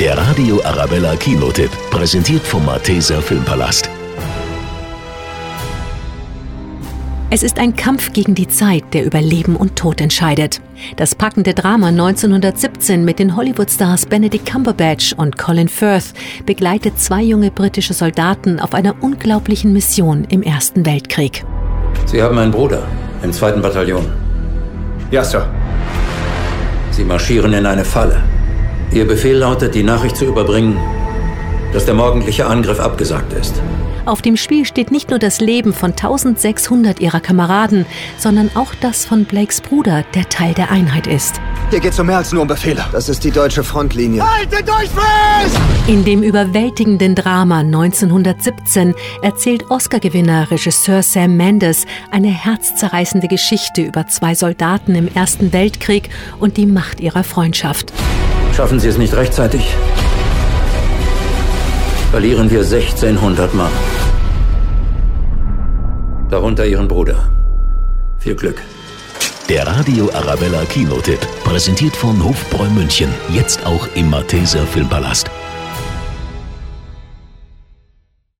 Der Radio Arabella Kinotipp, präsentiert vom Malteser Filmpalast. Es ist ein Kampf gegen die Zeit, der über Leben und Tod entscheidet. Das packende Drama 1917 mit den Hollywood-Stars Benedict Cumberbatch und Colin Firth begleitet zwei junge britische Soldaten auf einer unglaublichen Mission im Ersten Weltkrieg. Sie haben einen Bruder im zweiten Bataillon. Ja, Sir. Sie marschieren in eine Falle. Ihr Befehl lautet, die Nachricht zu überbringen, dass der morgendliche Angriff abgesagt ist. Auf dem Spiel steht nicht nur das Leben von 1600 ihrer Kameraden, sondern auch das von Blakes Bruder, der Teil der Einheit ist. Hier geht's um mehr als nur um Befehle. Das ist die deutsche Frontlinie. Haltet euch fest! In dem überwältigenden Drama 1917 erzählt Oscar-Gewinner Regisseur Sam Mendes eine herzzerreißende Geschichte über zwei Soldaten im Ersten Weltkrieg und die Macht ihrer Freundschaft. Schaffen Sie es nicht rechtzeitig? Verlieren wir 1600 Mann. Darunter Ihren Bruder. Viel Glück. Der Radio Arabella Kinotipp, präsentiert von Hofbräu München, jetzt auch im Malteser Filmpalast.